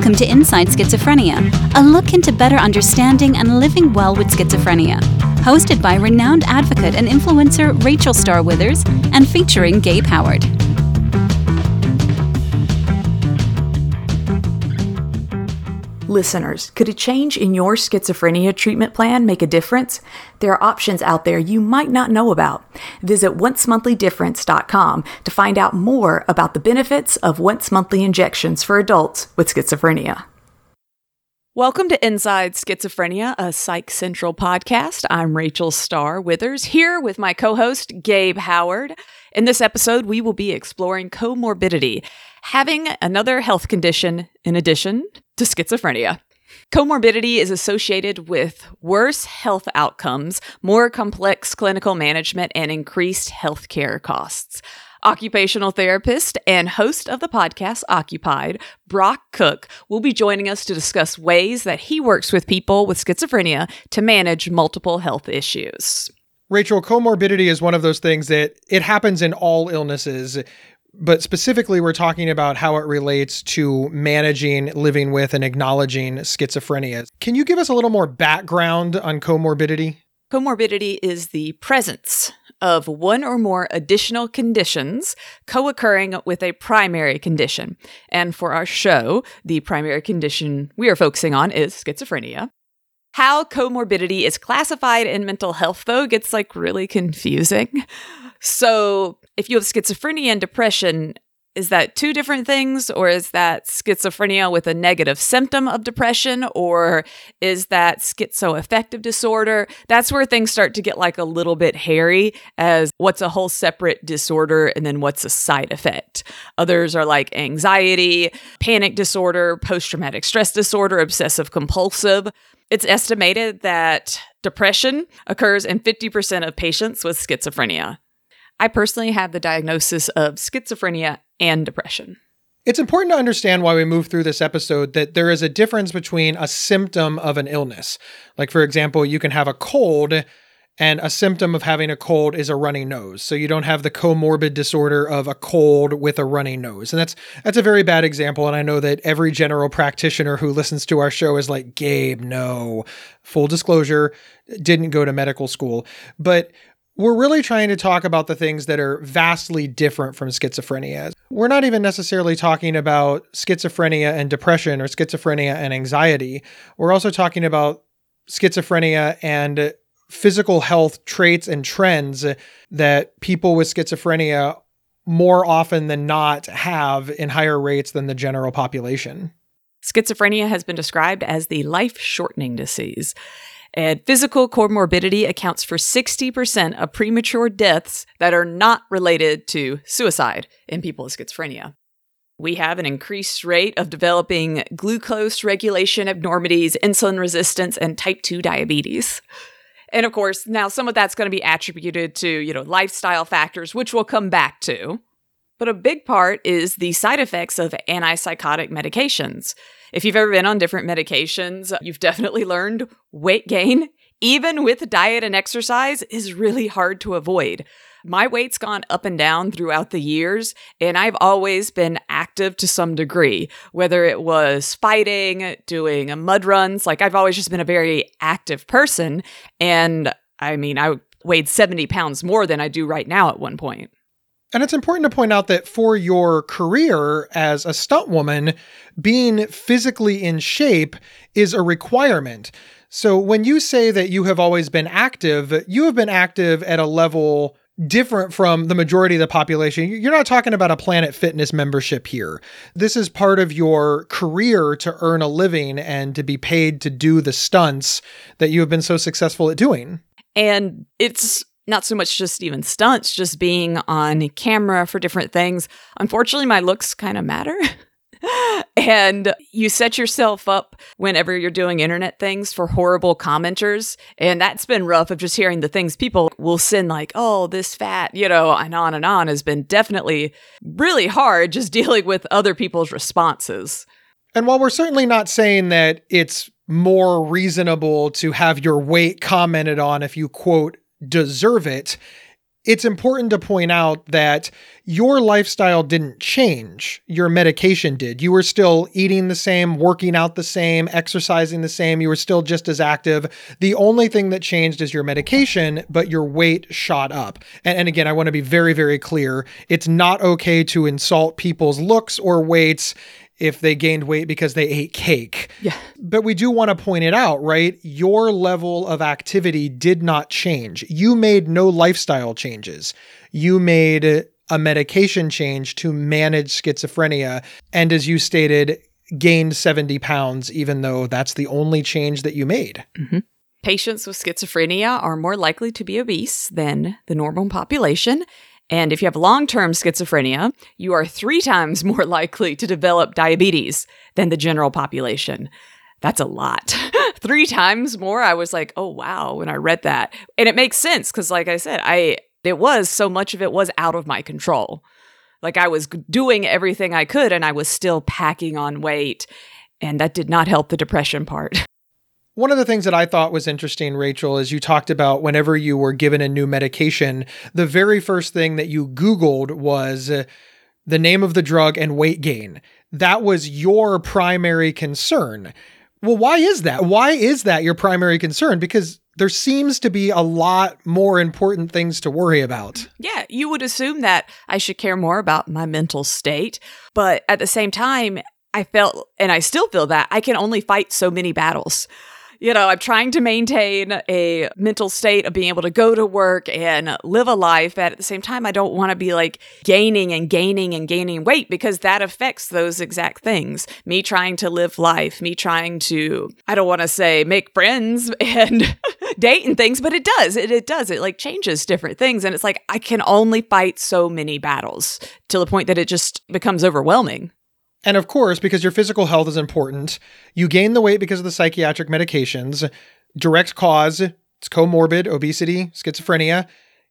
Welcome to Inside Schizophrenia, a look into better understanding and living well with schizophrenia. Hosted by renowned advocate and influencer Rachel Star Withers and featuring Gabe Howard. Listeners, could a change in your schizophrenia treatment plan make a difference? There are options out there you might not know about. Visit oncemonthlydifference.com to find out more about the benefits of once monthly injections for adults with schizophrenia. Welcome to Inside Schizophrenia, a Psych Central podcast. I'm Rachel Star Withers here with my co host, Gabe Howard. In this episode, we will be exploring comorbidity, having another health condition in addition to schizophrenia. Comorbidity is associated with worse health outcomes, more complex clinical management, and increased healthcare costs. Occupational therapist and host of the podcast Occupied, Brock Cook, will be joining us to discuss ways that he works with people with schizophrenia to manage multiple health issues. Rachel, comorbidity is one of those things that it happens in all illnesses but specifically, we're talking about how it relates to managing, living with, and acknowledging schizophrenia. Can you give us a little more background on comorbidity? Comorbidity is the presence of one or more additional conditions co occurring with a primary condition. And for our show, the primary condition we are focusing on is schizophrenia. How comorbidity is classified in mental health, though, gets like really confusing. So, if you have schizophrenia and depression, is that two different things? Or is that schizophrenia with a negative symptom of depression? Or is that schizoaffective disorder? That's where things start to get like a little bit hairy as what's a whole separate disorder and then what's a side effect. Others are like anxiety panic disorder post-traumatic stress disorder obsessive compulsive. It's estimated that depression occurs in 50% of patients with schizophrenia I personally have the diagnosis of schizophrenia and depression. It's important to understand why we move through this episode that there is a difference between a symptom of an illness. Like, for example, you can have a cold, and a symptom of having a cold is a runny nose. So you don't have the comorbid disorder of a cold with a runny nose. And that's that's a very bad example. And I know that every general practitioner who listens to our show is like, Gabe, no. Full disclosure, didn't go to medical school. But we're really trying to talk about the things that are vastly different from schizophrenia. We're not even necessarily talking about schizophrenia and depression or schizophrenia and anxiety. We're also talking about schizophrenia and physical health traits and trends that people with schizophrenia more often than not have in higher rates than the general population. Schizophrenia has been described as the life shortening disease. And physical comorbidity accounts for 60% of premature deaths that are not related to suicide in people with schizophrenia. We have an increased rate of developing glucose regulation abnormities, insulin resistance, and type 2 diabetes. And of course, now some of that's going to be attributed to, you know, lifestyle factors, which we'll come back to. But a big part is the side effects of antipsychotic medications. If you've ever been on different medications, you've definitely learned weight gain, even with diet and exercise, is really hard to avoid. My weight's gone up and down throughout the years, and I've always been active to some degree, whether it was fighting, doing mud runs. Like, I've always just been a very active person. And I mean, I weighed 70 pounds more than I do right now at one point. And it's important to point out that for your career as a stunt woman, being physically in shape is a requirement. So when you say that you have always been active, you have been active at a level different from the majority of the population. You're not talking about a Planet Fitness membership here. This is part of your career to earn a living and to be paid to do the stunts that you have been so successful at doing. And it's not so much just even stunts, just being on camera for different things. Unfortunately, my looks kind of matter. and you set yourself up whenever you're doing internet things for horrible commenters. And that's been rough of just hearing the things people will send, like, oh, this fat, you know, and on and on has been definitely really hard just dealing with other people's responses. And while we're certainly not saying that it's more reasonable to have your weight commented on if you quote deserve it, it's important to point out that your lifestyle didn't change. Your medication did. You were still eating the same, working out the same, exercising the same. You were still just as active. The only thing that changed is your medication, but your weight shot up. And, and again, I want to be very, very clear. It's not okay to insult people's looks or weights if they gained weight because they ate cake. Yeah. But we do want to point it out, right? Your level of activity did not change. You made no lifestyle changes. You made a medication change to manage schizophrenia. And as you stated, gained 70 pounds, even though that's the only change that you made. Mm-hmm. Patients with schizophrenia are more likely to be obese than the normal population. And if you have long term schizophrenia, you are three times more likely to develop diabetes than the general population. That's a lot. three times more. I was like, oh, wow, when I read that. And it makes sense because, like I said, I, it was so much of it was out of my control. Like I was doing everything I could and I was still packing on weight. And that did not help the depression part. One of the things that I thought was interesting, Rachel, is you talked about whenever you were given a new medication, the very first thing that you Googled was uh, the name of the drug and weight gain. That was your primary concern. Well, why is that? Why is that your primary concern? Because there seems to be a lot more important things to worry about. Yeah, you would assume that I should care more about my mental state. But at the same time, I felt, and I still feel that I can only fight so many battles you know, I'm trying to maintain a mental state of being able to go to work and live a life. But at the same time, I don't want to be like gaining and gaining and gaining weight because that affects those exact things. Me trying to live life, me trying to, I don't want to say make friends and date and things, but it does. It, it does. It like changes different things. And it's like, I can only fight so many battles to the point that it just becomes overwhelming. And of course, because your physical health is important, you gain the weight because of the psychiatric medications. Direct cause, it's comorbid, obesity, schizophrenia.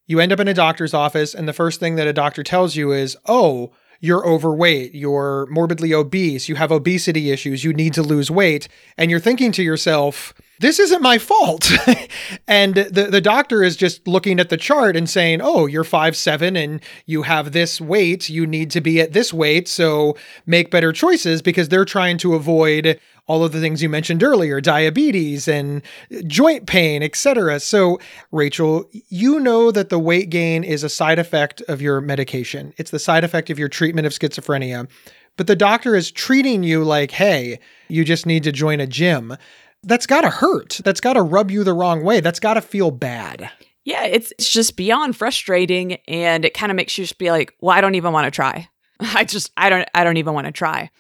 You end up in a doctor's office, and the first thing that a doctor tells you is, oh, you're overweight, you're morbidly obese, you have obesity issues, you need to lose weight. And you're thinking to yourself, this isn't my fault. and the, the doctor is just looking at the chart and saying, oh, you're five seven and you have this weight. You need to be at this weight. So make better choices because they're trying to avoid all of the things you mentioned earlier, diabetes and joint pain, etc. So, Rachel, you know that the weight gain is a side effect of your medication. It's the side effect of your treatment of schizophrenia. But the doctor is treating you like, hey, you just need to join a gym that's got to hurt. That's got to rub you the wrong way. That's got to feel bad. Yeah, it's, it's just beyond frustrating and it kind of makes you just be like, "Well, I don't even want to try." I just I don't I don't even want to try.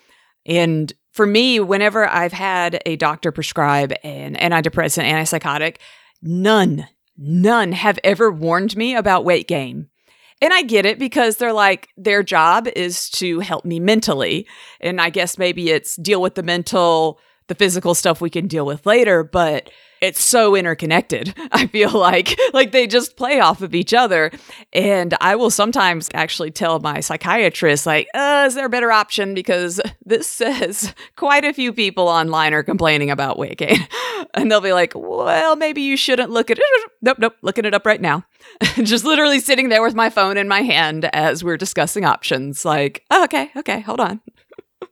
And for me, whenever I've had a doctor prescribe an antidepressant, antipsychotic, none, none have ever warned me about weight gain. And I get it because they're like, their job is to help me mentally. And I guess maybe it's deal with the mental the physical stuff we can deal with later, but it's so interconnected. I feel like like they just play off of each other. And I will sometimes actually tell my psychiatrist like, uh, is there a better option because this says quite a few people online are complaining about weight gain. And they'll be like, "Well, maybe you shouldn't look at it." Nope, nope, looking it up right now. just literally sitting there with my phone in my hand as we're discussing options like, oh, "Okay, okay, hold on."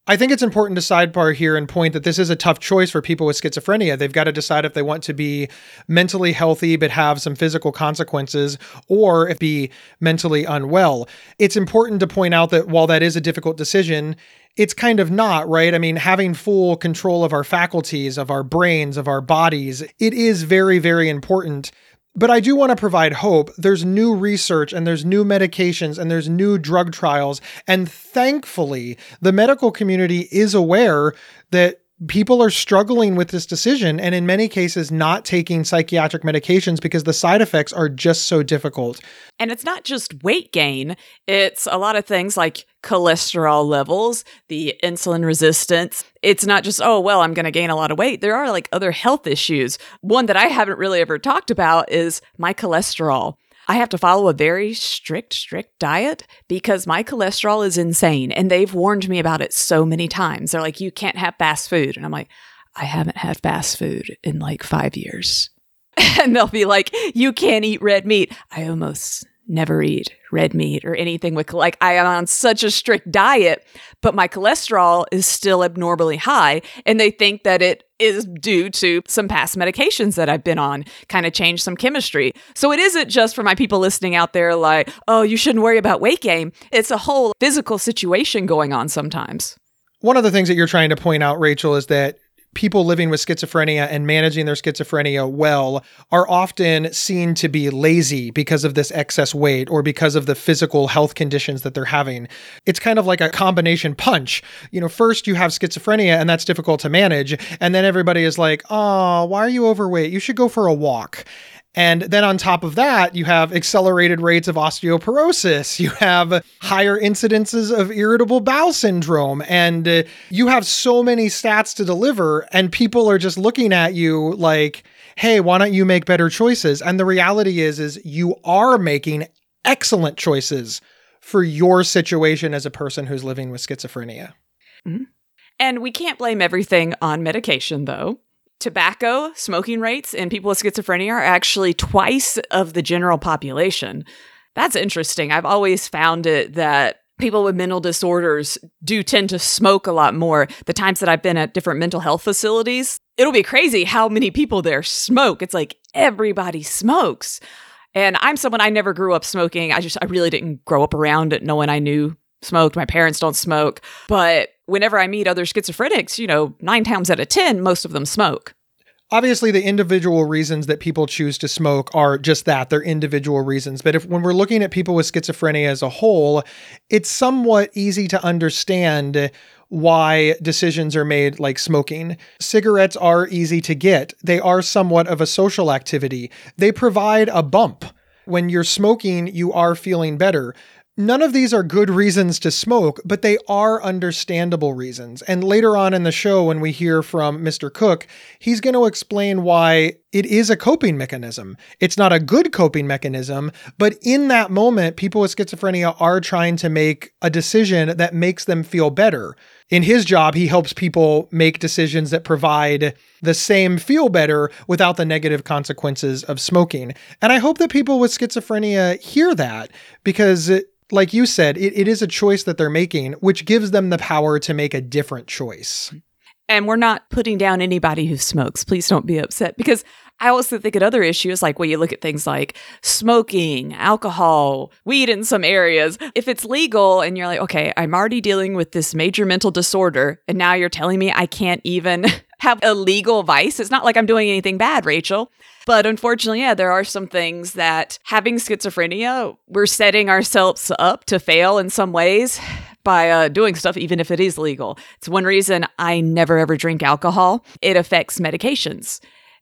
I think it's important to sidebar here and point that this is a tough choice for people with schizophrenia. They've got to decide if they want to be mentally healthy but have some physical consequences or if be mentally unwell. It's important to point out that while that is a difficult decision, it's kind of not, right? I mean, having full control of our faculties, of our brains, of our bodies, it is very, very important. But I do want to provide hope. There's new research and there's new medications and there's new drug trials. And thankfully, the medical community is aware that people are struggling with this decision and in many cases not taking psychiatric medications because the side effects are just so difficult. And it's not just weight gain, it's a lot of things like cholesterol levels, the insulin resistance. It's not just, oh, well, I'm going to gain a lot of weight. There are like other health issues. One that I haven't really ever talked about is my cholesterol. I have to follow a very strict, strict diet because my cholesterol is insane. And they've warned me about it so many times. They're like, you can't have fast food. And I'm like, I haven't had fast food in like five years. and they'll be like, you can't eat red meat. I almost never eat red meat or anything with like I am on such a strict diet, but my cholesterol is still abnormally high and they think that it is due to some past medications that I've been on, kind of changed some chemistry. So it isn't just for my people listening out there like, "Oh, you shouldn't worry about weight gain." It's a whole physical situation going on sometimes. One of the things that you're trying to point out, Rachel, is that people living with schizophrenia and managing their schizophrenia well are often seen to be lazy because of this excess weight or because of the physical health conditions that they're having. It's kind of like a combination punch. You know, first you have schizophrenia and that's difficult to manage. And then everybody is like, oh, why are you overweight? You should go for a walk. And then on top of that, you have accelerated rates of osteoporosis. You have higher incidences of irritable bowel syndrome. And uh, you have so many stats to deliver. And people are just looking at you like, hey, why don't you make better choices? And the reality is, is you are making excellent choices for your situation as a person who's living with schizophrenia. Mm-hmm. And we can't blame everything on medication, though tobacco smoking rates in people with schizophrenia are actually twice of the general population. That's interesting. I've always found it that people with mental disorders do tend to smoke a lot more. The times that I've been at different mental health facilities, it'll be crazy how many people there smoke. It's like everybody smokes. And I'm someone I never grew up smoking. I just I really didn't grow up around it. No one I knew smoked. My parents don't smoke. But whenever I meet other schizophrenics, you know, nine times out of 10, most of them smoke. Obviously, the individual reasons that people choose to smoke are just that, they're individual reasons. But if when we're looking at people with schizophrenia as a whole, it's somewhat easy to understand why decisions are made like smoking. Cigarettes are easy to get. They are somewhat of a social activity. They provide a bump. When you're smoking, you are feeling better. None of these are good reasons to smoke, but they are understandable reasons. And later on in the show, when we hear from Mr. Cook, he's going to explain why it is a coping mechanism. It's not a good coping mechanism, but in that moment, people with schizophrenia are trying to make a decision that makes them feel better. In his job, he helps people make decisions that provide the same feel better without the negative consequences of smoking. And I hope that people with schizophrenia hear that because like you said, it, it is a choice that they're making, which gives them the power to make a different choice. And we're not putting down anybody who smokes. Please don't be upset because I also think at other issues, like when you look at things like smoking, alcohol, weed in some areas, if it's legal and you're like, okay, I'm already dealing with this major mental disorder, and now you're telling me I can't even have a legal vice, it's not like I'm doing anything bad, Rachel. But unfortunately, yeah, there are some things that having schizophrenia, we're setting ourselves up to fail in some ways by uh, doing stuff, even if it is legal. It's one reason I never ever drink alcohol. It affects medications.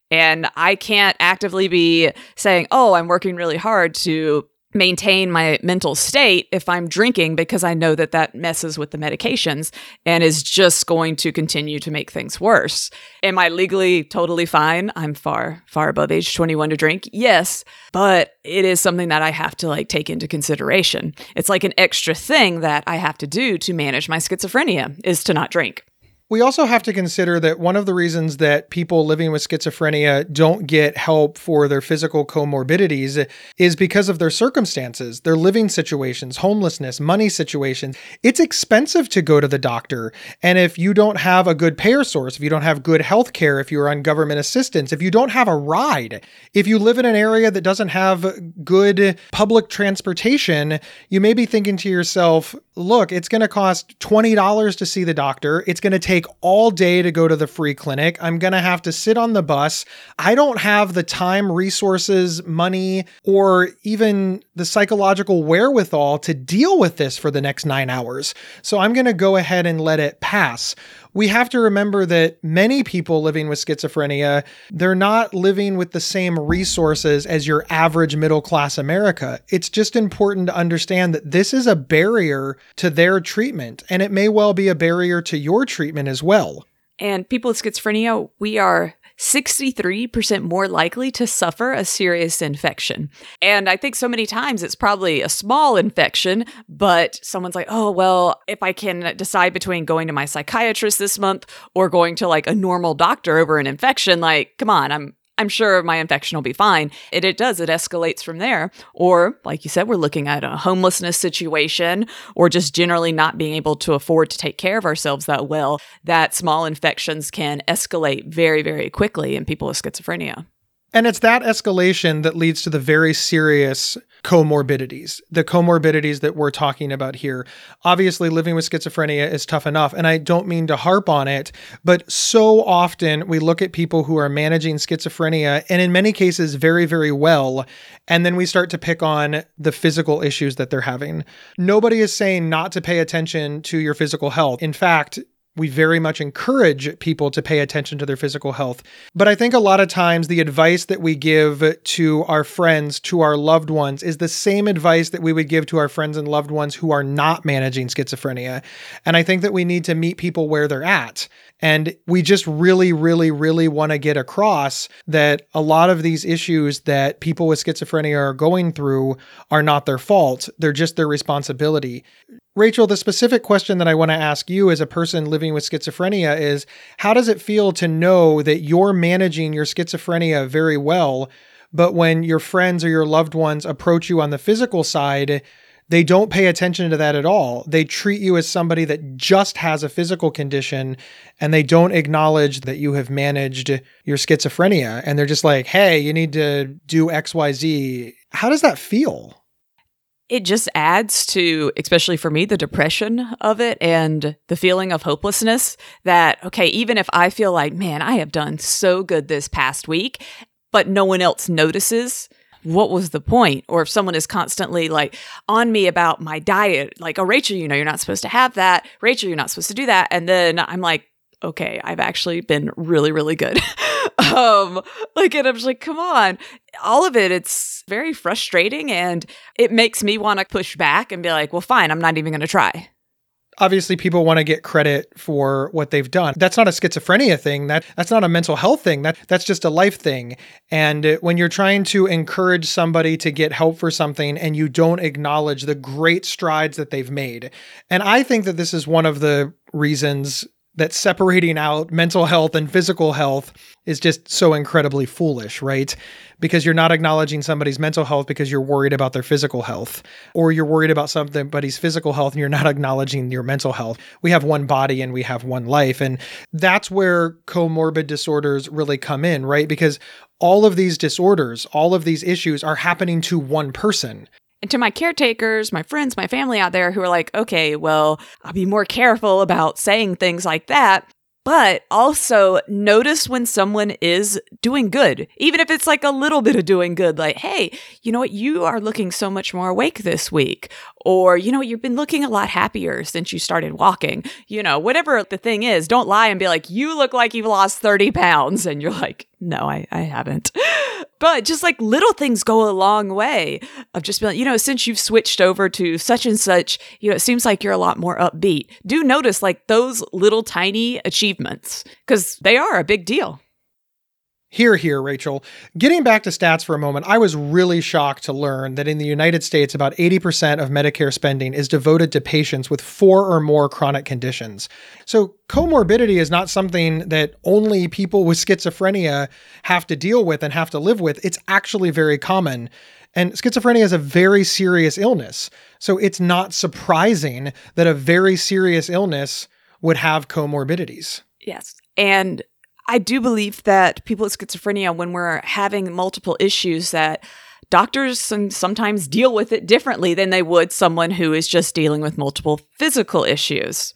And I can't actively be saying, oh, I'm working really hard to maintain my mental state if I'm drinking because I know that that messes with the medications and is just going to continue to make things worse. Am I legally totally fine? I'm far, far above age 21 to drink. Yes, but it is something that I have to like take into consideration. It's like an extra thing that I have to do to manage my schizophrenia is to not drink. We also have to consider that one of the reasons that people living with schizophrenia don't get help for their physical comorbidities is because of their circumstances, their living situations, homelessness, money situations. It's expensive to go to the doctor. And if you don't have a good payer source, if you don't have good health care, if you're on government assistance, if you don't have a ride, if you live in an area that doesn't have good public transportation, you may be thinking to yourself, look, it's going to cost $20 to see the doctor. It's going to take take all day to go to the free clinic. I'm going to have to sit on the bus. I don't have the time, resources, money, or even the psychological wherewithal to deal with this for the next nine hours. So I'm going to go ahead and let it pass we have to remember that many people living with schizophrenia, they're not living with the same resources as your average middle class America. It's just important to understand that this is a barrier to their treatment, and it may well be a barrier to your treatment as well. And people with schizophrenia, we are 63% more likely to suffer a serious infection. And I think so many times it's probably a small infection, but someone's like, oh, well, if I can decide between going to my psychiatrist this month or going to like a normal doctor over an infection, like, come on, I'm I'm sure my infection will be fine. It, it does, it escalates from there. Or, like you said, we're looking at a homelessness situation or just generally not being able to afford to take care of ourselves that well. That small infections can escalate very, very quickly in people with schizophrenia. And it's that escalation that leads to the very serious comorbidities, the comorbidities that we're talking about here. Obviously, living with schizophrenia is tough enough, and I don't mean to harp on it, but so often we look at people who are managing schizophrenia, and in many cases, very, very well, and then we start to pick on the physical issues that they're having. Nobody is saying not to pay attention to your physical health. In fact, we very much encourage people to pay attention to their physical health. But I think a lot of times the advice that we give to our friends, to our loved ones, is the same advice that we would give to our friends and loved ones who are not managing schizophrenia. And I think that we need to meet people where they're at. And we just really, really, really want to get across that a lot of these issues that people with schizophrenia are going through are not their fault. They're just their responsibility. Rachel, the specific question that I want to ask you as a person living with schizophrenia is how does it feel to know that you're managing your schizophrenia very well, but when your friends or your loved ones approach you on the physical side, they don't pay attention to that at all. They treat you as somebody that just has a physical condition and they don't acknowledge that you have managed your schizophrenia. And they're just like, hey, you need to do XYZ. How does that feel? It just adds to, especially for me, the depression of it and the feeling of hopelessness that, okay, even if I feel like, man, I have done so good this past week, but no one else notices, what was the point? Or if someone is constantly like on me about my diet, like, oh, Rachel, you know, you're not supposed to have that. Rachel, you're not supposed to do that. And then I'm like, okay, I've actually been really, really good. um, like, and I'm just like, come on. All of it, it's very frustrating and it makes me want to push back and be like, well, fine, I'm not even going to try obviously people want to get credit for what they've done. That's not a schizophrenia thing. That that's not a mental health thing. That that's just a life thing. And when you're trying to encourage somebody to get help for something and you don't acknowledge the great strides that they've made. And I think that this is one of the reasons that separating out mental health and physical health is just so incredibly foolish, right? Because you're not acknowledging somebody's mental health because you're worried about their physical health, or you're worried about somebody's physical health and you're not acknowledging your mental health. We have one body and we have one life. And that's where comorbid disorders really come in, right? Because all of these disorders, all of these issues are happening to one person. And to my caretakers, my friends, my family out there who are like, okay, well, I'll be more careful about saying things like that. But also notice when someone is doing good, even if it's like a little bit of doing good, like, hey, you know what, you are looking so much more awake this week. Or, you know, you've been looking a lot happier since you started walking. You know, whatever the thing is, don't lie and be like, you look like you've lost 30 pounds. And you're like, no, I, I haven't. But just like little things go a long way of just being, like, you know, since you've switched over to such and such, you know, it seems like you're a lot more upbeat. Do notice like those little tiny achievements because they are a big deal. Here, here, Rachel. Getting back to stats for a moment, I was really shocked to learn that in the United States, about 80% of Medicare spending is devoted to patients with four or more chronic conditions. So, comorbidity is not something that only people with schizophrenia have to deal with and have to live with. It's actually very common. And schizophrenia is a very serious illness. So, it's not surprising that a very serious illness would have comorbidities. Yes. And I do believe that people with schizophrenia, when we're having multiple issues, that doctors sometimes deal with it differently than they would someone who is just dealing with multiple physical issues.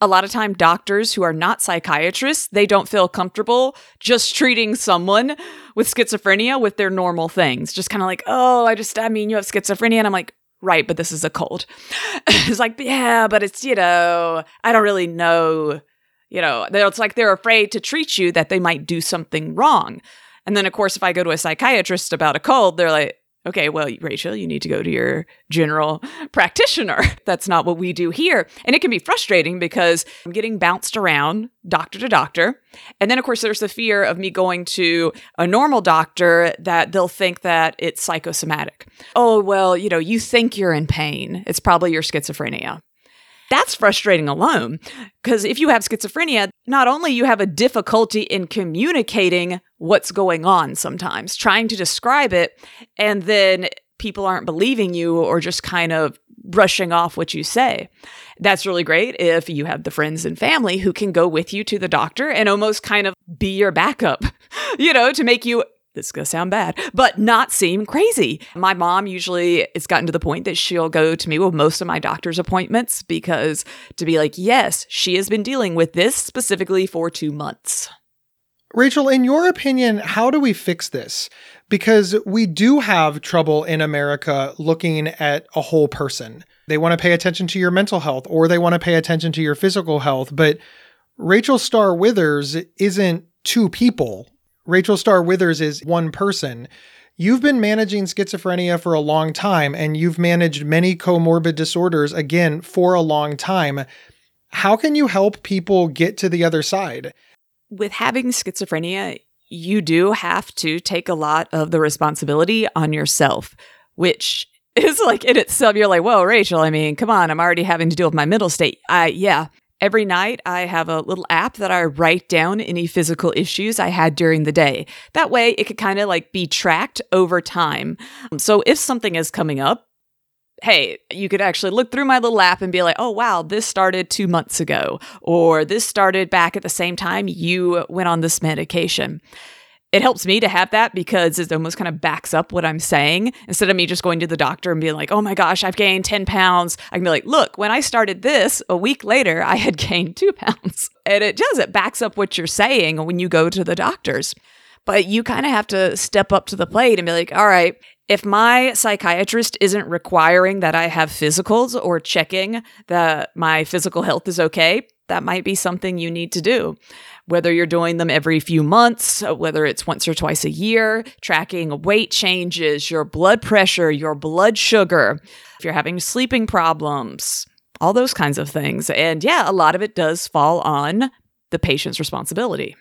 A lot of time doctors who are not psychiatrists, they don't feel comfortable just treating someone with schizophrenia with their normal things. Just kind of like, "Oh, I just I mean, you have schizophrenia." And I'm like, "Right, but this is a cold." it's like, "Yeah, but it's, you know, I don't really know you know, it's like they're afraid to treat you that they might do something wrong. And then, of course, if I go to a psychiatrist about a cold, they're like, okay, well, Rachel, you need to go to your general practitioner. That's not what we do here. And it can be frustrating because I'm getting bounced around doctor to doctor. And then, of course, there's the fear of me going to a normal doctor that they'll think that it's psychosomatic. Oh, well, you know, you think you're in pain. It's probably your schizophrenia that's frustrating alone. Because if you have schizophrenia, not only you have a difficulty in communicating what's going on sometimes, trying to describe it, and then people aren't believing you or just kind of brushing off what you say. That's really great if you have the friends and family who can go with you to the doctor and almost kind of be your backup, you know, to make you this is going to sound bad, but not seem crazy. My mom usually it's gotten to the point that she'll go to me with most of my doctor's appointments because to be like, yes, she has been dealing with this specifically for two months. Rachel, in your opinion, how do we fix this? Because we do have trouble in America looking at a whole person. They want to pay attention to your mental health or they want to pay attention to your physical health. But Rachel Star Withers isn't two people Rachel Star Withers is one person. You've been managing schizophrenia for a long time and you've managed many comorbid disorders again for a long time. How can you help people get to the other side? With having schizophrenia, you do have to take a lot of the responsibility on yourself, which is like in itself, you're like, whoa, Rachel, I mean, come on, I'm already having to deal with my middle state. I, yeah, Every night, I have a little app that I write down any physical issues I had during the day. That way, it could kind of like be tracked over time. So if something is coming up, hey, you could actually look through my little app and be like, oh, wow, this started two months ago, or this started back at the same time you went on this medication it helps me to have that because it almost kind of backs up what I'm saying. Instead of me just going to the doctor and being like, oh my gosh, I've gained 10 pounds, I can be like, look, when I started this, a week later, I had gained two pounds. And it does, it backs up what you're saying when you go to the doctors. But you kind of have to step up to the plate and be like, all right, if my psychiatrist isn't requiring that I have physicals or checking that my physical health is okay, that might be something you need to do whether you're doing them every few months, uh, whether it's once or twice a year, tracking weight changes, your blood pressure, your blood sugar, if you're having sleeping problems, all those kinds of things. And yeah, a lot of it does fall on the patient's responsibility.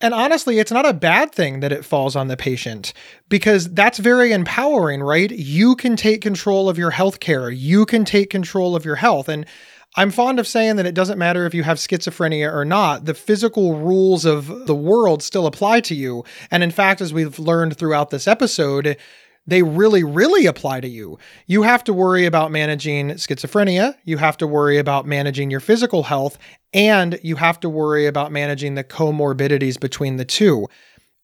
And honestly, it's not a bad thing that it falls on the patient because that's very empowering, right? You can take control of your health care. You can take control of your health. And I'm fond of saying that it doesn't matter if you have schizophrenia or not, the physical rules of the world still apply to you. And in fact, as we've learned throughout this episode, they really, really apply to you. You have to worry about managing schizophrenia, you have to worry about managing your physical health, and you have to worry about managing the comorbidities between the two.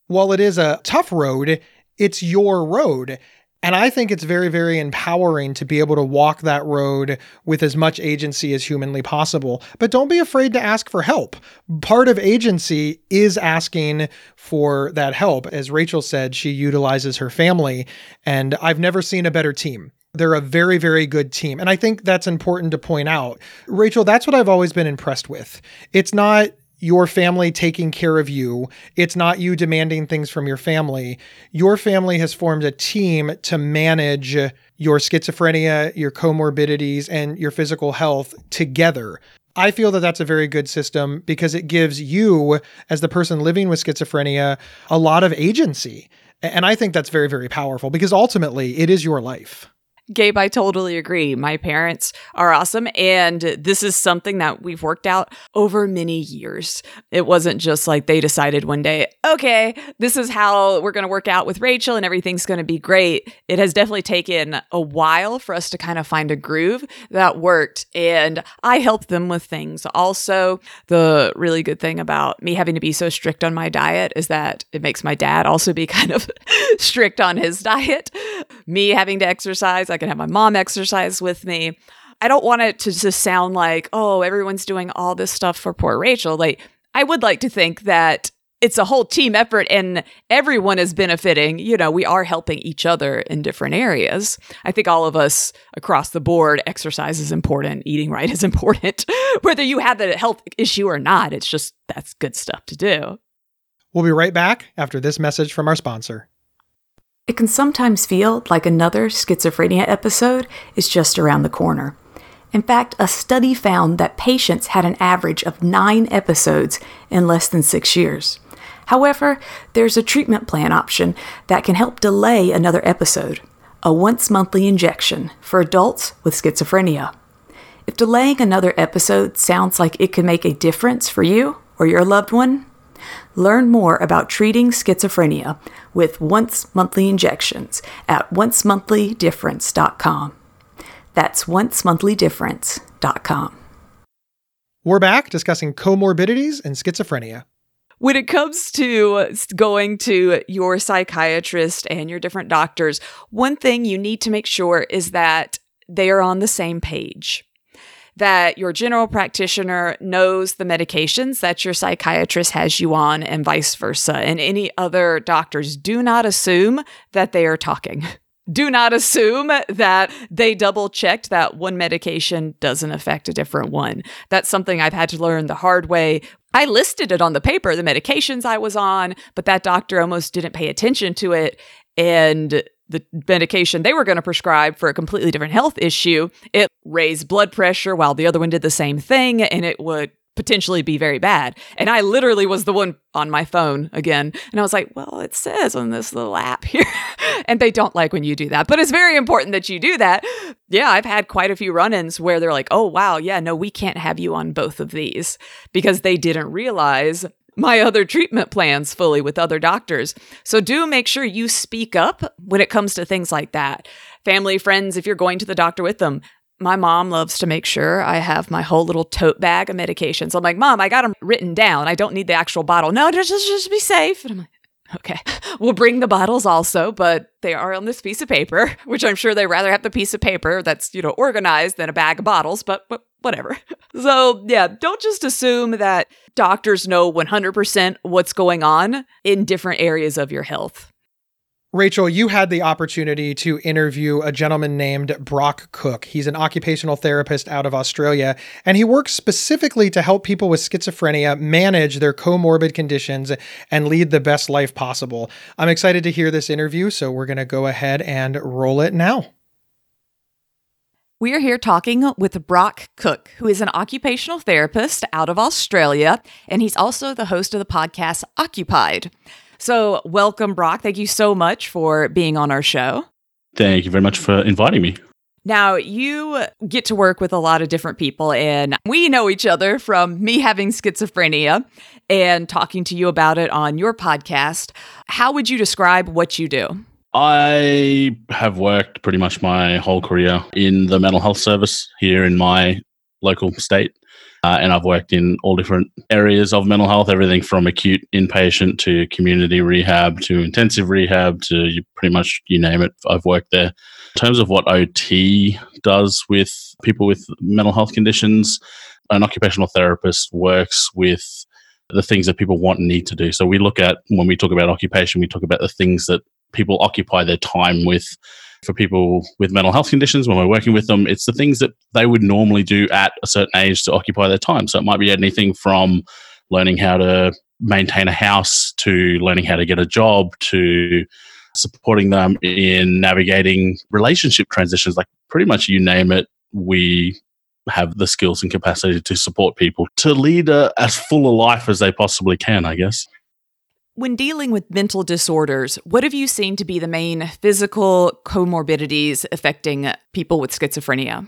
While it is a tough road, it's your road. And I think it's very, very empowering to be able to walk that road with as much agency as humanly possible. But don't be afraid to ask for help. Part of agency is asking for that help. As Rachel said, she utilizes her family, and I've never seen a better team. They're a very, very good team. And I think that's important to point out. Rachel, that's what I've always been impressed with. It's not your family taking care of you. It's not you demanding things from your family. Your family has formed a team to manage your schizophrenia, your comorbidities, and your physical health together. I feel that that's a very good system because it gives you, as the person living with schizophrenia, a lot of agency. And I think that's very, very powerful because ultimately it is your life. Gabe, I totally agree. My parents are awesome. And this is something that we've worked out over many years. It wasn't just like they decided one day, okay, this is how we're going to work out with Rachel and everything's going to be great. It has definitely taken a while for us to kind of find a groove that worked. And I helped them with things. Also, the really good thing about me having to be so strict on my diet is that it makes my dad also be kind of strict on his diet. Me having to exercise, I can have my mom exercise with me. I don't want it to just sound like, oh, everyone's doing all this stuff for poor Rachel. Like, I would like to think that it's a whole team effort and everyone is benefiting. You know, we are helping each other in different areas. I think all of us across the board, exercise is important, eating right is important. Whether you have a health issue or not, it's just that's good stuff to do. We'll be right back after this message from our sponsor. It can sometimes feel like another schizophrenia episode is just around the corner. In fact, a study found that patients had an average of nine episodes in less than six years. However, there's a treatment plan option that can help delay another episode a once monthly injection for adults with schizophrenia. If delaying another episode sounds like it could make a difference for you, or your loved one? Learn more about treating schizophrenia with once monthly injections at oncemonthlydifference.com. That's oncemonthlydifference.com. We're back discussing comorbidities and schizophrenia. When it comes to going to your psychiatrist and your different doctors, one thing you need to make sure is that they are on the same page. That your general practitioner knows the medications that your psychiatrist has you on, and vice versa. And any other doctors do not assume that they are talking. do not assume that they double checked that one medication doesn't affect a different one. That's something I've had to learn the hard way. I listed it on the paper, the medications I was on, but that doctor almost didn't pay attention to it. And the medication they were going to prescribe for a completely different health issue, it raised blood pressure while the other one did the same thing. And it would potentially be very bad. And I literally was the one on my phone again. And I was like, well, it says on this little app here. and they don't like when you do that, but it's very important that you do that. Yeah, I've had quite a few run ins where they're like, oh, wow, yeah, no, we can't have you on both of these because they didn't realize my other treatment plans fully with other doctors. So do make sure you speak up when it comes to things like that. Family, friends, if you're going to the doctor with them, my mom loves to make sure I have my whole little tote bag of medications. I'm like, Mom, I got them written down. I don't need the actual bottle. No, just, just, just be safe. And I'm like, okay, we'll bring the bottles also, but they are on this piece of paper, which I'm sure they rather have the piece of paper that's, you know, organized than a bag of bottles, but, but whatever. So, yeah, don't just assume that doctors know 100% what's going on in different areas of your health. Rachel, you had the opportunity to interview a gentleman named Brock Cook. He's an occupational therapist out of Australia, and he works specifically to help people with schizophrenia manage their comorbid conditions and lead the best life possible. I'm excited to hear this interview, so we're going to go ahead and roll it now. We are here talking with Brock Cook, who is an occupational therapist out of Australia, and he's also the host of the podcast Occupied. So, welcome, Brock. Thank you so much for being on our show. Thank you very much for inviting me. Now, you get to work with a lot of different people, and we know each other from me having schizophrenia and talking to you about it on your podcast. How would you describe what you do? I have worked pretty much my whole career in the mental health service here in my local state. Uh, and I've worked in all different areas of mental health, everything from acute inpatient to community rehab to intensive rehab to pretty much you name it. I've worked there. In terms of what OT does with people with mental health conditions, an occupational therapist works with the things that people want and need to do. So we look at when we talk about occupation, we talk about the things that people occupy their time with for people with mental health conditions when we're working with them it's the things that they would normally do at a certain age to occupy their time. So it might be anything from learning how to maintain a house to learning how to get a job to supporting them in navigating relationship transitions. Like pretty much you name it we have the skills and capacity to support people to lead a, as full a life as they possibly can i guess when dealing with mental disorders, what have you seen to be the main physical comorbidities affecting people with schizophrenia?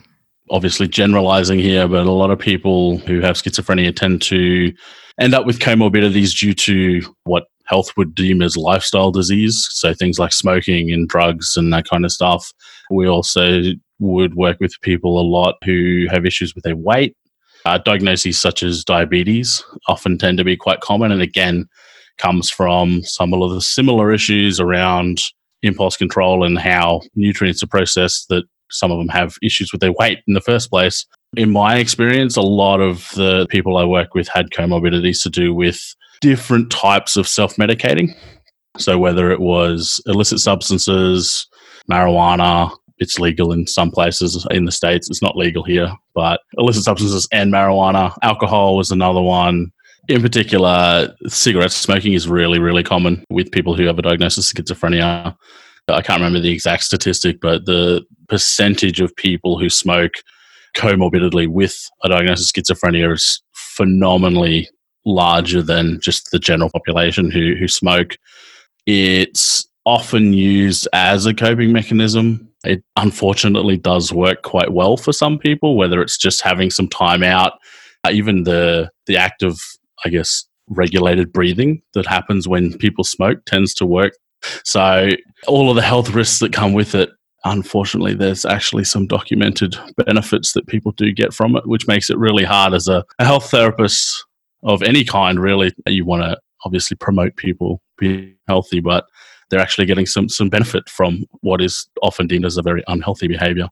Obviously, generalizing here, but a lot of people who have schizophrenia tend to end up with comorbidities due to what health would deem as lifestyle disease. So, things like smoking and drugs and that kind of stuff. We also would work with people a lot who have issues with their weight. Uh, diagnoses such as diabetes often tend to be quite common. And again, comes from some of the similar issues around impulse control and how nutrients are processed that some of them have issues with their weight in the first place. In my experience, a lot of the people I work with had comorbidities to do with different types of self medicating. So, whether it was illicit substances, marijuana, it's legal in some places in the States, it's not legal here, but illicit substances and marijuana, alcohol was another one, in particular, cigarette smoking is really, really common with people who have a diagnosis of schizophrenia. I can't remember the exact statistic, but the percentage of people who smoke comorbidly with a diagnosis of schizophrenia is phenomenally larger than just the general population who, who smoke. It's often used as a coping mechanism. It unfortunately does work quite well for some people, whether it's just having some time out, even the the act of I guess, regulated breathing that happens when people smoke tends to work. So, all of the health risks that come with it, unfortunately, there's actually some documented benefits that people do get from it, which makes it really hard as a, a health therapist of any kind, really. You want to obviously promote people being healthy, but they're actually getting some, some benefit from what is often deemed as a very unhealthy behavior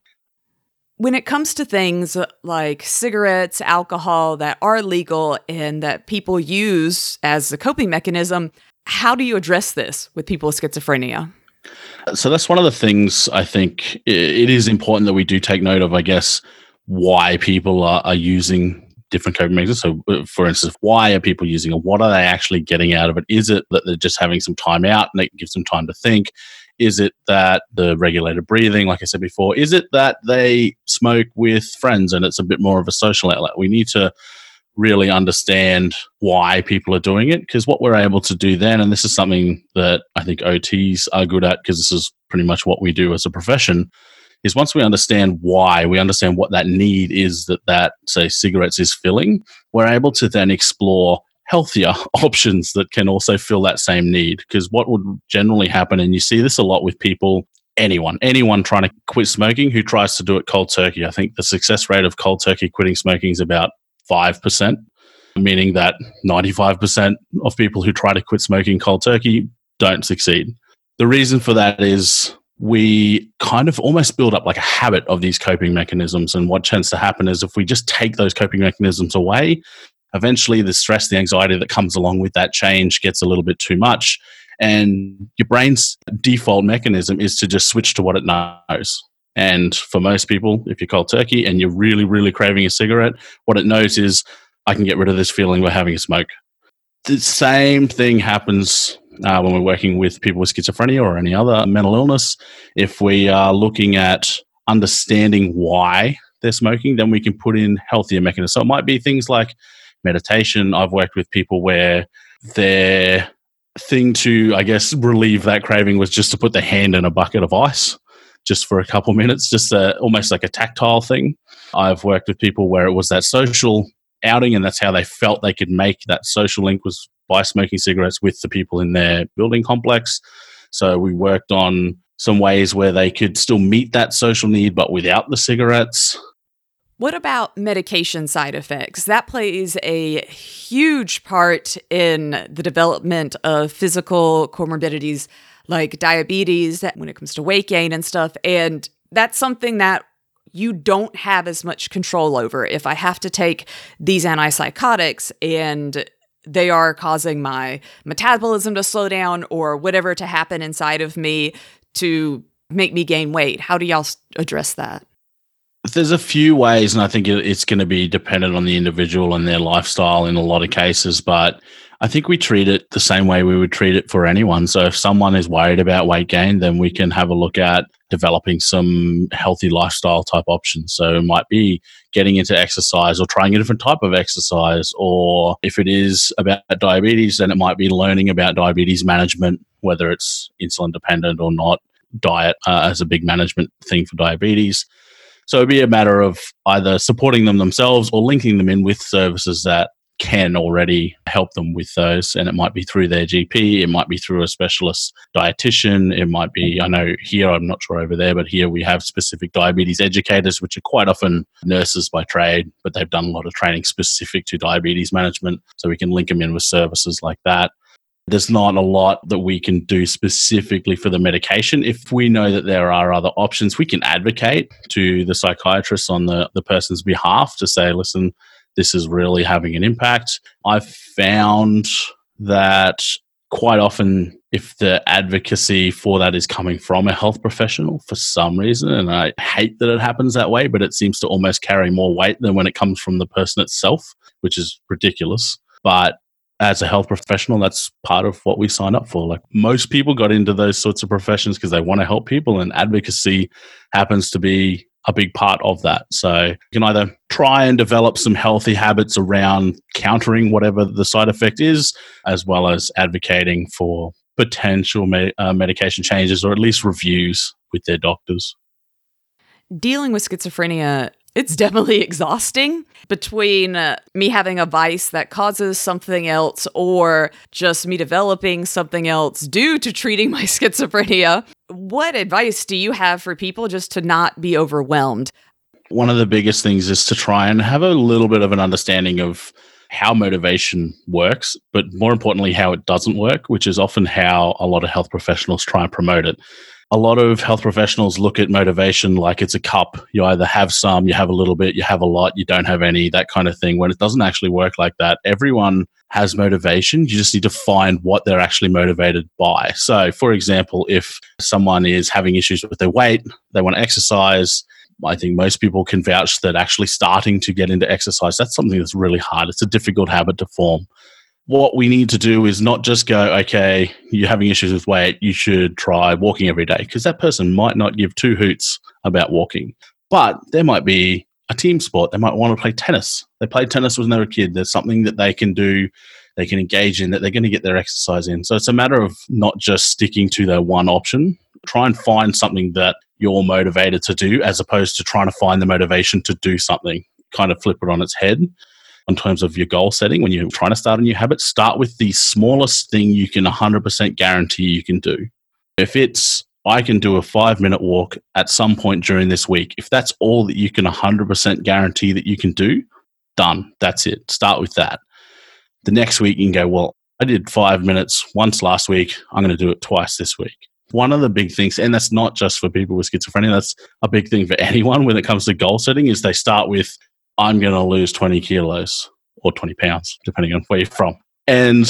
when it comes to things like cigarettes, alcohol that are legal and that people use as a coping mechanism, how do you address this with people with schizophrenia? So that's one of the things I think it is important that we do take note of, I guess, why people are, are using different coping mechanisms. So, uh, for instance, why are people using it? What are they actually getting out of it? Is it that they're just having some time out and it gives them time to think? Is it that the regulated breathing, like I said before, is it that they smoke with friends and it's a bit more of a social outlet? We need to really understand why people are doing it because what we're able to do then, and this is something that I think OTs are good at because this is pretty much what we do as a profession, is once we understand why, we understand what that need is that that, say, cigarettes is filling, we're able to then explore healthier options that can also fill that same need. Because what would generally happen, and you see this a lot with people, anyone, anyone trying to quit smoking who tries to do it cold turkey. I think the success rate of cold turkey quitting smoking is about 5%, meaning that 95% of people who try to quit smoking cold turkey don't succeed. The reason for that is we kind of almost build up like a habit of these coping mechanisms. And what tends to happen is if we just take those coping mechanisms away, eventually the stress, the anxiety that comes along with that change gets a little bit too much. And your brain's default mechanism is to just switch to what it knows. And for most people, if you're cold turkey and you're really, really craving a cigarette, what it knows is I can get rid of this feeling by having a smoke. The same thing happens uh, when we're working with people with schizophrenia or any other mental illness. If we are looking at understanding why they're smoking, then we can put in healthier mechanisms. So it might be things like meditation. I've worked with people where their thing to, I guess, relieve that craving was just to put their hand in a bucket of ice just for a couple minutes, just a, almost like a tactile thing. I've worked with people where it was that social outing and that's how they felt they could make that social link was by smoking cigarettes with the people in their building complex. So we worked on some ways where they could still meet that social need but without the cigarettes. What about medication side effects? That plays a huge part in the development of physical comorbidities like diabetes when it comes to weight gain and stuff. And that's something that you don't have as much control over. If I have to take these antipsychotics and they are causing my metabolism to slow down or whatever to happen inside of me to make me gain weight, how do y'all address that? There's a few ways, and I think it's going to be dependent on the individual and their lifestyle in a lot of cases. But I think we treat it the same way we would treat it for anyone. So if someone is worried about weight gain, then we can have a look at developing some healthy lifestyle type options. So it might be getting into exercise or trying a different type of exercise. Or if it is about diabetes, then it might be learning about diabetes management, whether it's insulin dependent or not. Diet uh, as a big management thing for diabetes. So it'd be a matter of either supporting them themselves or linking them in with services that can already help them with those. And it might be through their GP, it might be through a specialist dietitian, it might be, I know here, I'm not sure over there, but here we have specific diabetes educators, which are quite often nurses by trade, but they've done a lot of training specific to diabetes management. So we can link them in with services like that. There's not a lot that we can do specifically for the medication. If we know that there are other options, we can advocate to the psychiatrist on the, the person's behalf to say, listen, this is really having an impact. I've found that quite often if the advocacy for that is coming from a health professional for some reason and i hate that it happens that way but it seems to almost carry more weight than when it comes from the person itself which is ridiculous but as a health professional, that's part of what we sign up for. Like most people got into those sorts of professions because they want to help people, and advocacy happens to be a big part of that. So you can either try and develop some healthy habits around countering whatever the side effect is, as well as advocating for potential uh, medication changes or at least reviews with their doctors dealing with schizophrenia It's definitely exhausting between uh, me having a vice that causes something else or just me developing something else due to treating my schizophrenia. What advice do you have for people just to not be overwhelmed? One of the biggest things is to try and have a little bit of an understanding of how motivation works, but more importantly, how it doesn't work, which is often how a lot of health professionals try and promote it. A lot of health professionals look at motivation like it's a cup. You either have some, you have a little bit, you have a lot, you don't have any, that kind of thing, when it doesn't actually work like that. Everyone has motivation. You just need to find what they're actually motivated by. So, for example, if someone is having issues with their weight, they want to exercise, I think most people can vouch that actually starting to get into exercise, that's something that's really hard. It's a difficult habit to form. What we need to do is not just go, okay, you're having issues with weight, you should try walking every day, because that person might not give two hoots about walking. But there might be a team sport. They might want to play tennis. They played tennis when they were a kid. There's something that they can do, they can engage in, that they're going to get their exercise in. So it's a matter of not just sticking to their one option. Try and find something that you're motivated to do as opposed to trying to find the motivation to do something. Kind of flip it on its head in terms of your goal setting. When you're trying to start a new habit, start with the smallest thing you can 100% guarantee you can do. If it's, I can do a five minute walk at some point during this week, if that's all that you can 100% guarantee that you can do, done. That's it. Start with that. The next week, you can go, well, I did five minutes once last week. I'm going to do it twice this week one of the big things, and that's not just for people with schizophrenia, that's a big thing for anyone when it comes to goal setting, is they start with, I'm going to lose 20 kilos or 20 pounds, depending on where you're from. And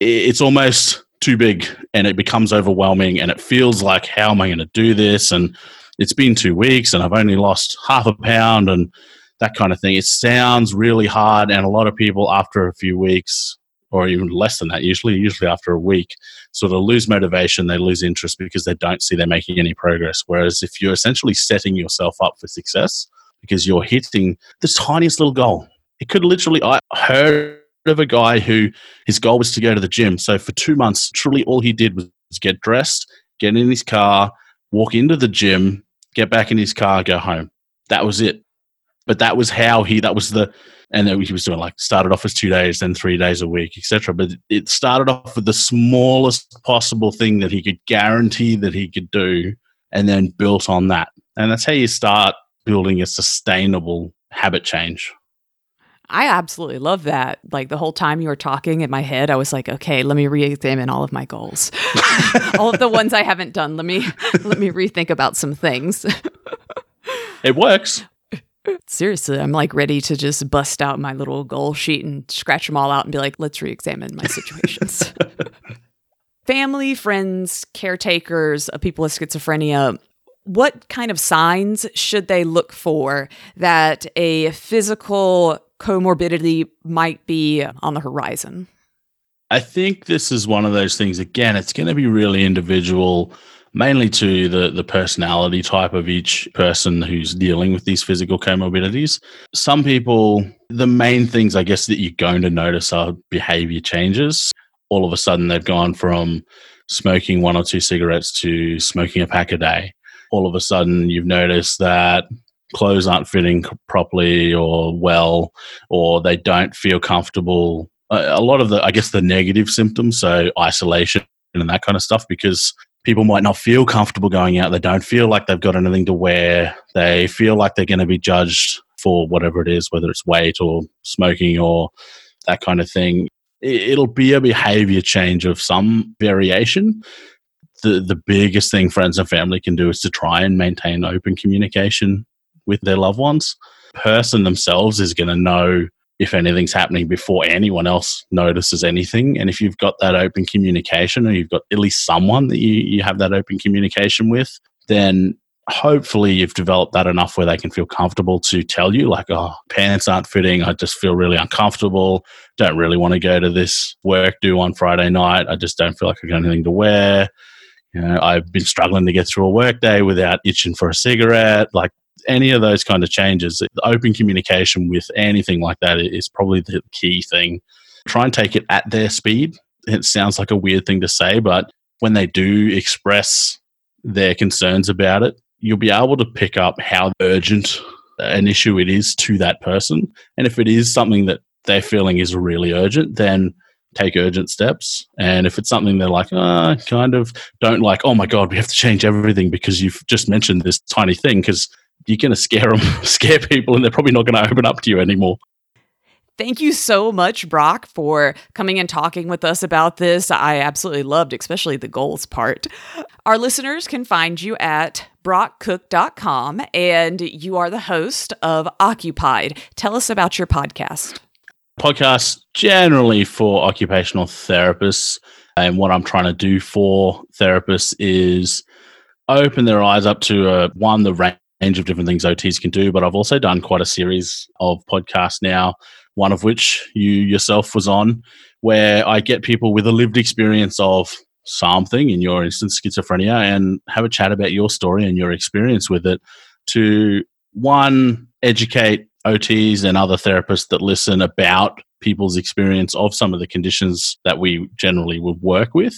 it's almost too big and it becomes overwhelming and it feels like, how am I going to do this? And it's been two weeks and I've only lost half a pound and that kind of thing. It sounds really hard. And a lot of people, after a few weeks, or even less than that, usually, usually after a week, sort of lose motivation, they lose interest because they don't see they're making any progress. Whereas if you're essentially setting yourself up for success because you're hitting the tiniest little goal, it could literally, I heard of a guy who his goal was to go to the gym. So for two months, truly all he did was get dressed, get in his car, walk into the gym, get back in his car, go home. That was it. But that was how he, that was the, and then he was doing like started off as two days, then three days a week, etc. But it started off with the smallest possible thing that he could guarantee that he could do, and then built on that. And that's how you start building a sustainable habit change. I absolutely love that. Like the whole time you were talking in my head, I was like, okay, let me re-examine all of my goals. all of the ones I haven't done. Let me let me rethink about some things. it works. Seriously, I'm like ready to just bust out my little goal sheet and scratch them all out and be like, let's re examine my situations. Family, friends, caretakers of people with schizophrenia, what kind of signs should they look for that a physical comorbidity might be on the horizon? I think this is one of those things, again, it's going to be really individual mainly to the, the personality type of each person who's dealing with these physical comorbidities. Some people, the main things I guess that you're going to notice are behavior changes. All of a sudden, they've gone from smoking one or two cigarettes to smoking a pack a day. All of a sudden, you've noticed that clothes aren't fitting properly or well, or they don't feel comfortable. A lot of the, I guess, the negative symptoms, so isolation and that kind of stuff, because people might not feel comfortable going out. They don't feel like they've got anything to wear. They feel like they're going to be judged for whatever it is, whether it's weight or smoking or that kind of thing. It'll be a behavior change of some variation. The, the biggest thing friends and family can do is to try and maintain open communication with their loved ones. The person themselves is going to know if anything's happening before anyone else notices anything. And if you've got that open communication or you've got at least someone that you, you have that open communication with, then hopefully you've developed that enough where they can feel comfortable to tell you, like, oh, pants aren't fitting. I just feel really uncomfortable. Don't really want to go to this work do on Friday night. I just don't feel like I've got anything to wear. You know, I've been struggling to get through a workday without itching for a cigarette. Like any of those kind of changes, open communication with anything like that is probably the key thing. Try and take it at their speed. It sounds like a weird thing to say, but when they do express their concerns about it, you'll be able to pick up how urgent an issue it is to that person. And if it is something that they're feeling is really urgent, then take urgent steps. And if it's something they're like, uh, kind of don't like, oh my God, we have to change everything because you've just mentioned this tiny thing, because you're going to scare them, scare people, and they're probably not going to open up to you anymore. Thank you so much, Brock, for coming and talking with us about this. I absolutely loved, especially the goals part. Our listeners can find you at brockcook.com, and you are the host of Occupied. Tell us about your podcast. Podcast generally for occupational therapists. And what I'm trying to do for therapists is open their eyes up to uh, one, the range of different things OTs can do. But I've also done quite a series of podcasts now one of which you yourself was on, where I get people with a lived experience of something, in your instance, schizophrenia, and have a chat about your story and your experience with it to one, educate OTs and other therapists that listen about people's experience of some of the conditions that we generally would work with.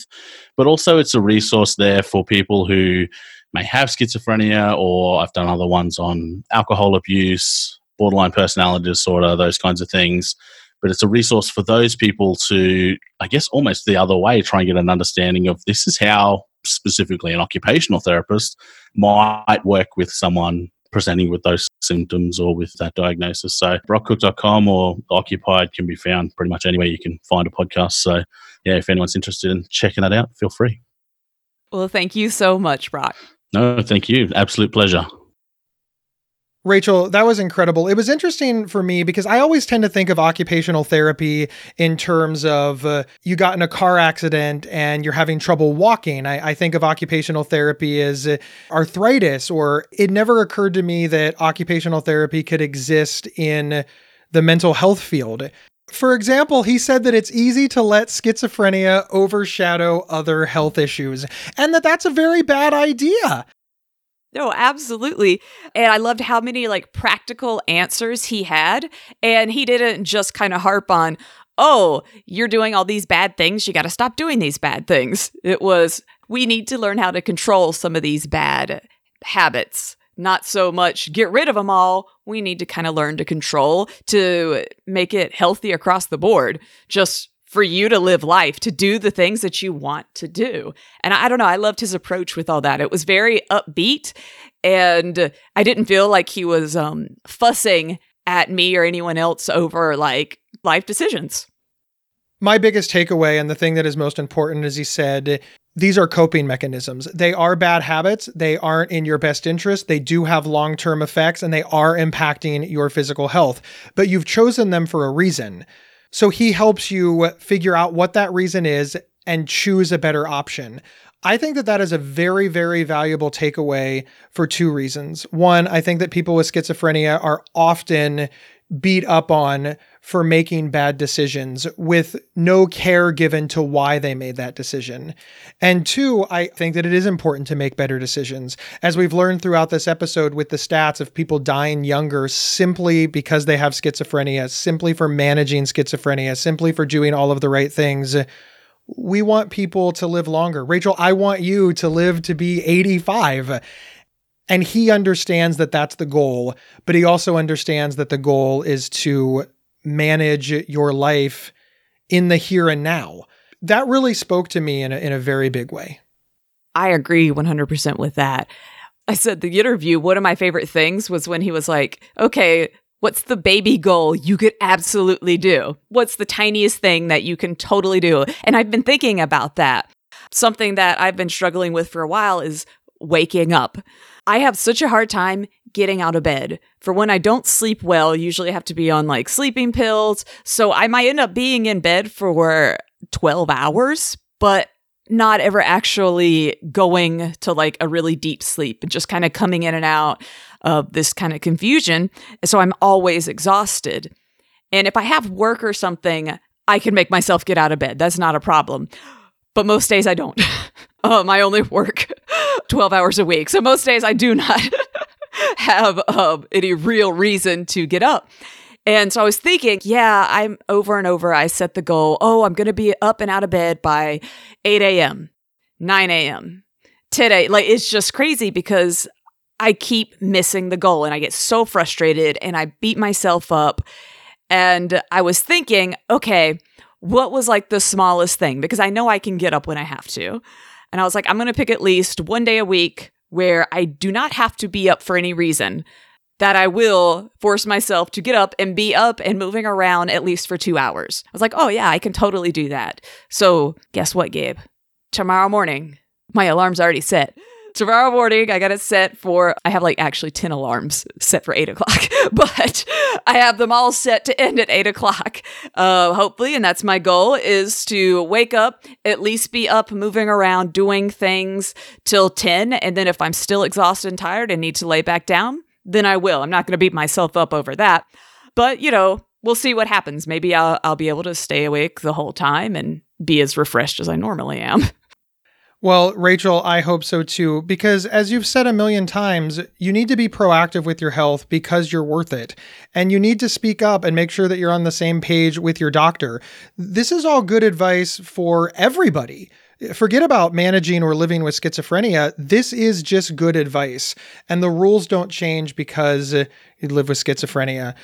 But also, it's a resource there for people who may have schizophrenia, or I've done other ones on alcohol abuse, borderline personality disorder, those kinds of things. But it's a resource for those people to, I guess, almost the other way, try and get an understanding of this is how specifically an occupational therapist might work with someone presenting with those symptoms or with that diagnosis. So brockcook.com or Occupied can be found pretty much anywhere you can find a podcast. So yeah, if anyone's interested in checking that out, feel free. Well, thank you so much, Brock. No, thank you. Absolute pleasure. Rachel, that was incredible. It was interesting for me because I always tend to think of occupational therapy in terms of uh, you got in a car accident and you're having trouble walking. I, I think of occupational therapy as uh, arthritis, or it never occurred to me that occupational therapy could exist in the mental health field. For example, he said that it's easy to let schizophrenia overshadow other health issues, and that that's a very bad idea. No, absolutely. And I loved how many like practical answers he had. And he didn't just kind of harp on, oh, you're doing all these bad things. You got to stop doing these bad things. It was, we need to learn how to control some of these bad habits. Not so much get rid of them all. We need to kind of learn to control to make it healthy across the board. Just for you to live life, to do the things that you want to do. And I, I, don't know, I loved his approach with all that. It was very upbeat, and I didn't feel like he was um, fussing at me or anyone else over like life decisions. My biggest takeaway and the thing that is most important is he said, these are coping mechanisms. They are bad habits. They aren't in your best interest. They do have long term effects and they are impacting your physical health, but you've chosen them for a reason. So he helps you figure out what that reason is and choose a better option. I think that that is a very, very valuable takeaway for two reasons. One, I think that people with schizophrenia are often beat up on for making bad decisions with no care given to why they made that decision. And two, I think that it is important to make better decisions. As we've learned throughout this episode with the stats of people dying younger simply because they have schizophrenia, simply for managing schizophrenia, simply for doing all of the right things. We want people to live longer. Rachel, I want you to live to be 85. And he understands that that's the goal, but he also understands that the goal is to manage your life in the here and now. That really spoke to me in a, in a very big way. I agree 100% with that. I said the interview, one of my favorite things was when he was like, okay, what's the baby goal you could absolutely do? What's the tiniest thing that you can totally do? And I've been thinking about that. Something that I've been struggling with for a while is waking up. I have such a hard time getting out of bed. For when I don't sleep well, usually I have to be on like sleeping pills. So I might end up being in bed for 12 hours, but not ever actually going to like a really deep sleep and just kind of coming in and out of this kind of confusion. So I'm always exhausted. And if I have work or something, I can make myself get out of bed. That's not a problem. But most days I don't. um, I only work 12 hours a week. So most days I do not have um, any real reason to get up. And so I was thinking, yeah, I'm over and over. I set the goal, oh, I'm going to be up and out of bed by 8 a.m., 9 a.m., 10 a.m. Like it's just crazy because I keep missing the goal and I get so frustrated and I beat myself up. And I was thinking, okay, what was like the smallest thing? Because I know I can get up when I have to. And I was like, I'm going to pick at least one day a week where I do not have to be up for any reason, that I will force myself to get up and be up and moving around at least for two hours. I was like, oh, yeah, I can totally do that. So, guess what, Gabe? Tomorrow morning, my alarm's already set tomorrow morning I got it set for, I have like actually 10 alarms set for eight o'clock, but I have them all set to end at eight o'clock. Uh, hopefully, and that's my goal is to wake up, at least be up, moving around, doing things till 10. And then if I'm still exhausted and tired and need to lay back down, then I will. I'm not going to beat myself up over that. But, you know, we'll see what happens. Maybe I'll, I'll be able to stay awake the whole time and be as refreshed as I normally am. Well, Rachel, I hope so too, because as you've said a million times, you need to be proactive with your health because you're worth it. And you need to speak up and make sure that you're on the same page with your doctor. This is all good advice for everybody. Forget about managing or living with schizophrenia. This is just good advice. And the rules don't change because you live with schizophrenia.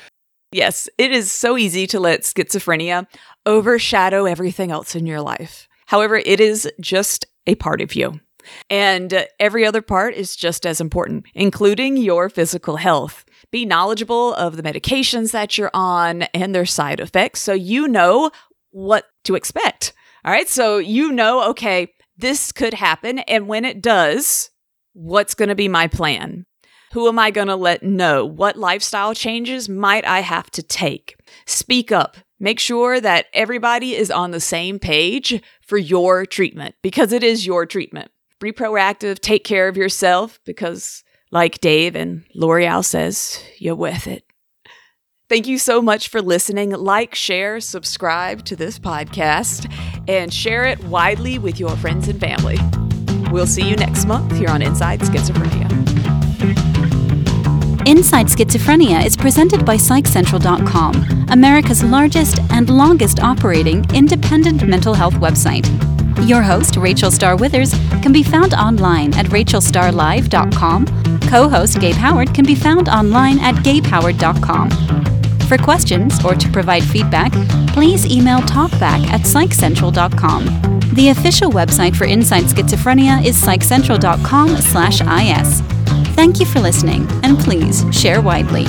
Yes, it is so easy to let schizophrenia overshadow everything else in your life. However, it is just a part of you. And uh, every other part is just as important, including your physical health. Be knowledgeable of the medications that you're on and their side effects so you know what to expect. All right. So you know, okay, this could happen. And when it does, what's going to be my plan? Who am I going to let know? What lifestyle changes might I have to take? Speak up. Make sure that everybody is on the same page for your treatment because it is your treatment. Be proactive, take care of yourself because, like Gabe and L'Oreal says, you're worth it. Thank you so much for listening. Like, share, subscribe to this podcast, and share it widely with your friends and family. We'll see you next month here on Inside Schizophrenia. Inside Schizophrenia is presented by PsychCentral.com, America's largest and longest operating independent mental health website. Your host, Rachel Star Withers, can be found online at rachelstarlive.com. Co host Gabe Howard can be found online at gabehoward.com. For questions or to provide feedback, please email talkback at psychcentral.com. The official website for Inside Schizophrenia is psychcentral.com slash is. Thank you for listening, and please share widely.